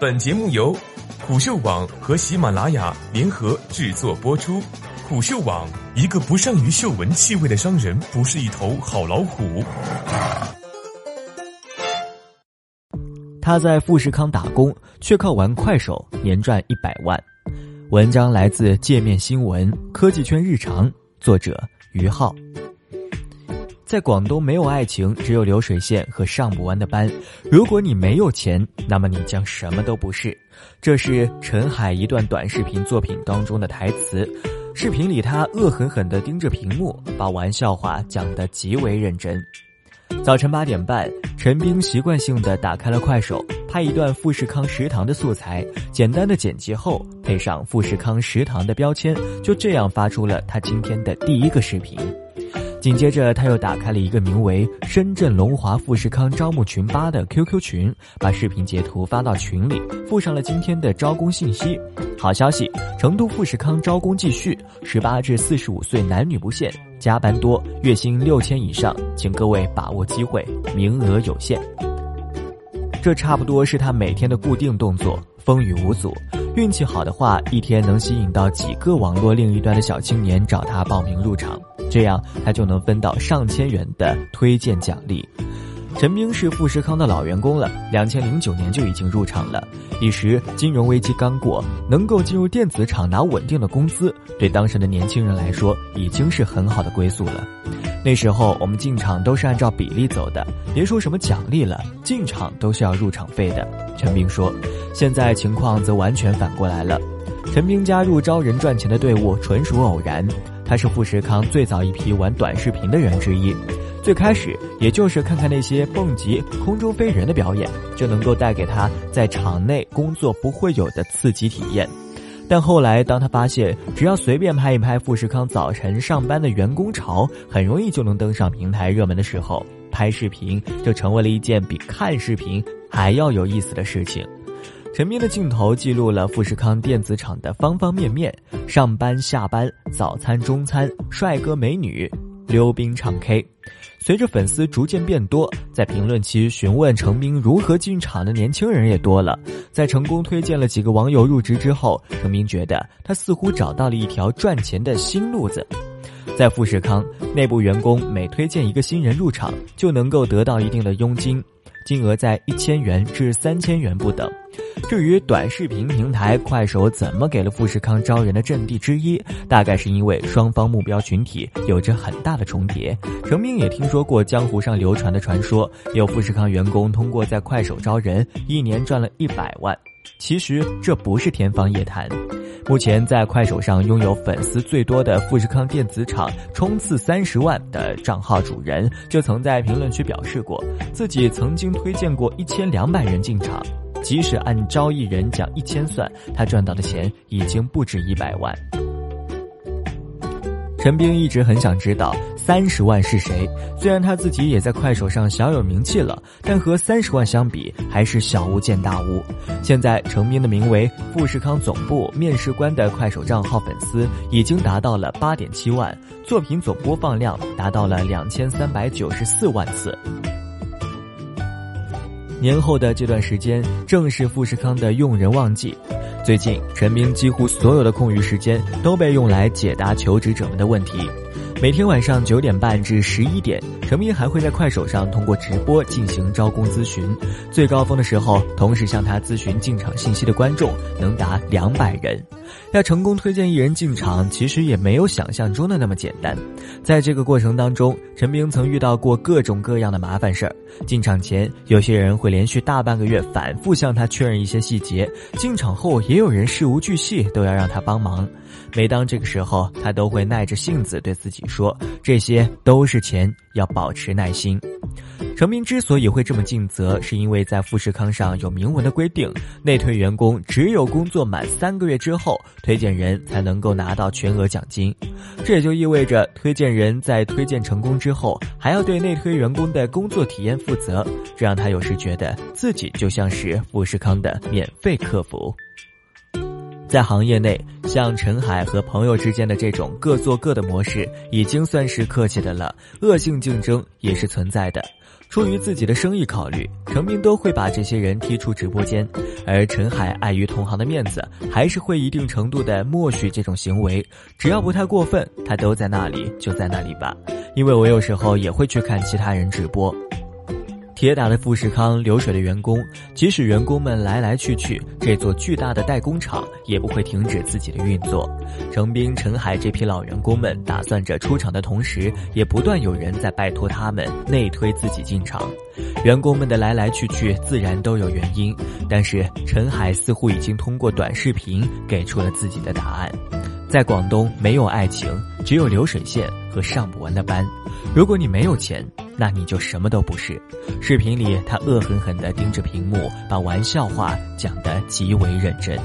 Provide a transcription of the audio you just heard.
本节目由虎嗅网和喜马拉雅联合制作播出。虎嗅网：一个不善于嗅闻气味的商人，不是一头好老虎。他在富士康打工，却靠玩快手年赚一百万。文章来自界面新闻科技圈日常，作者于浩。在广东没有爱情，只有流水线和上不完的班。如果你没有钱，那么你将什么都不是。这是陈海一段短视频作品当中的台词。视频里他恶狠狠地盯着屏幕，把玩笑话讲得极为认真。早晨八点半，陈斌习惯性地打开了快手，拍一段富士康食堂的素材，简单的剪辑后配上富士康食堂的标签，就这样发出了他今天的第一个视频。紧接着，他又打开了一个名为“深圳龙华富士康招募群八”的 QQ 群，把视频截图发到群里，附上了今天的招工信息。好消息，成都富士康招工继续，十八至四十五岁男女不限，加班多，月薪六千以上，请各位把握机会，名额有限。这差不多是他每天的固定动作，风雨无阻。运气好的话，一天能吸引到几个网络另一端的小青年找他报名入场。这样，他就能分到上千元的推荐奖励。陈斌是富士康的老员工了，两千零九年就已经入场了。一时金融危机刚过，能够进入电子厂拿稳定的工资，对当时的年轻人来说已经是很好的归宿了。那时候我们进厂都是按照比例走的，别说什么奖励了，进厂都是要入场费的。陈斌说：“现在情况则完全反过来了。”陈斌加入招人赚钱的队伍纯属偶然。他是富士康最早一批玩短视频的人之一，最开始也就是看看那些蹦极、空中飞人的表演，就能够带给他在场内工作不会有的刺激体验。但后来，当他发现只要随便拍一拍富士康早晨上班的员工潮，很容易就能登上平台热门的时候，拍视频就成为了一件比看视频还要有意思的事情。陈斌的镜头记录了富士康电子厂的方方面面：上班、下班、早餐、中餐、帅哥美女、溜冰、唱 K。随着粉丝逐渐变多，在评论区询问陈斌如何进厂的年轻人也多了。在成功推荐了几个网友入职之后，陈斌觉得他似乎找到了一条赚钱的新路子。在富士康内部，员工每推荐一个新人入场，就能够得到一定的佣金。金额在一千元至三千元不等。至于短视频平台快手怎么给了富士康招人的阵地之一，大概是因为双方目标群体有着很大的重叠。程斌也听说过江湖上流传的传说，有富士康员工通过在快手招人，一年赚了一百万。其实这不是天方夜谭。目前在快手上拥有粉丝最多的富士康电子厂冲刺三十万的账号主人，就曾在评论区表示过，自己曾经推荐过一千两百人进场，即使按招一人奖一千算，他赚到的钱已经不止一百万。陈斌一直很想知道三十万是谁，虽然他自己也在快手上小有名气了，但和三十万相比还是小巫见大巫。现在陈斌的名为“富士康总部面试官”的快手账号粉丝已经达到了八点七万，作品总播放量达到了两千三百九十四万次。年后的这段时间正是富士康的用人旺季。最近，陈斌几乎所有的空余时间都被用来解答求职者们的问题。每天晚上九点半至十一点，陈斌还会在快手上通过直播进行招工咨询。最高峰的时候，同时向他咨询进场信息的观众能达两百人。要成功推荐一人进场，其实也没有想象中的那么简单。在这个过程当中，陈斌曾遇到过各种各样的麻烦事儿。进场前，有些人会连续大半个月反复向他确认一些细节；进场后，也有人事无巨细都要让他帮忙。每当这个时候，他都会耐着性子对自己说：“这些都是钱，要保持耐心。”陈明之所以会这么尽责，是因为在富士康上有明文的规定，内推员工只有工作满三个月之后，推荐人才能够拿到全额奖金。这也就意味着，推荐人在推荐成功之后，还要对内推员工的工作体验负责，这让他有时觉得自己就像是富士康的免费客服。在行业内，像陈海和朋友之间的这种各做各的模式，已经算是客气的了。恶性竞争也是存在的。出于自己的生意考虑，程斌都会把这些人踢出直播间，而陈海碍于同行的面子，还是会一定程度的默许这种行为。只要不太过分，他都在那里就在那里吧。因为我有时候也会去看其他人直播。铁打的富士康流水的员工，即使员工们来来去去，这座巨大的代工厂也不会停止自己的运作。程斌、陈海这批老员工们打算着出场的同时，也不断有人在拜托他们内推自己进场。员工们的来来去去自然都有原因，但是陈海似乎已经通过短视频给出了自己的答案。在广东，没有爱情，只有流水线和上不完的班。如果你没有钱，那你就什么都不是。视频里，他恶狠狠地盯着屏幕，把玩笑话讲得极为认真。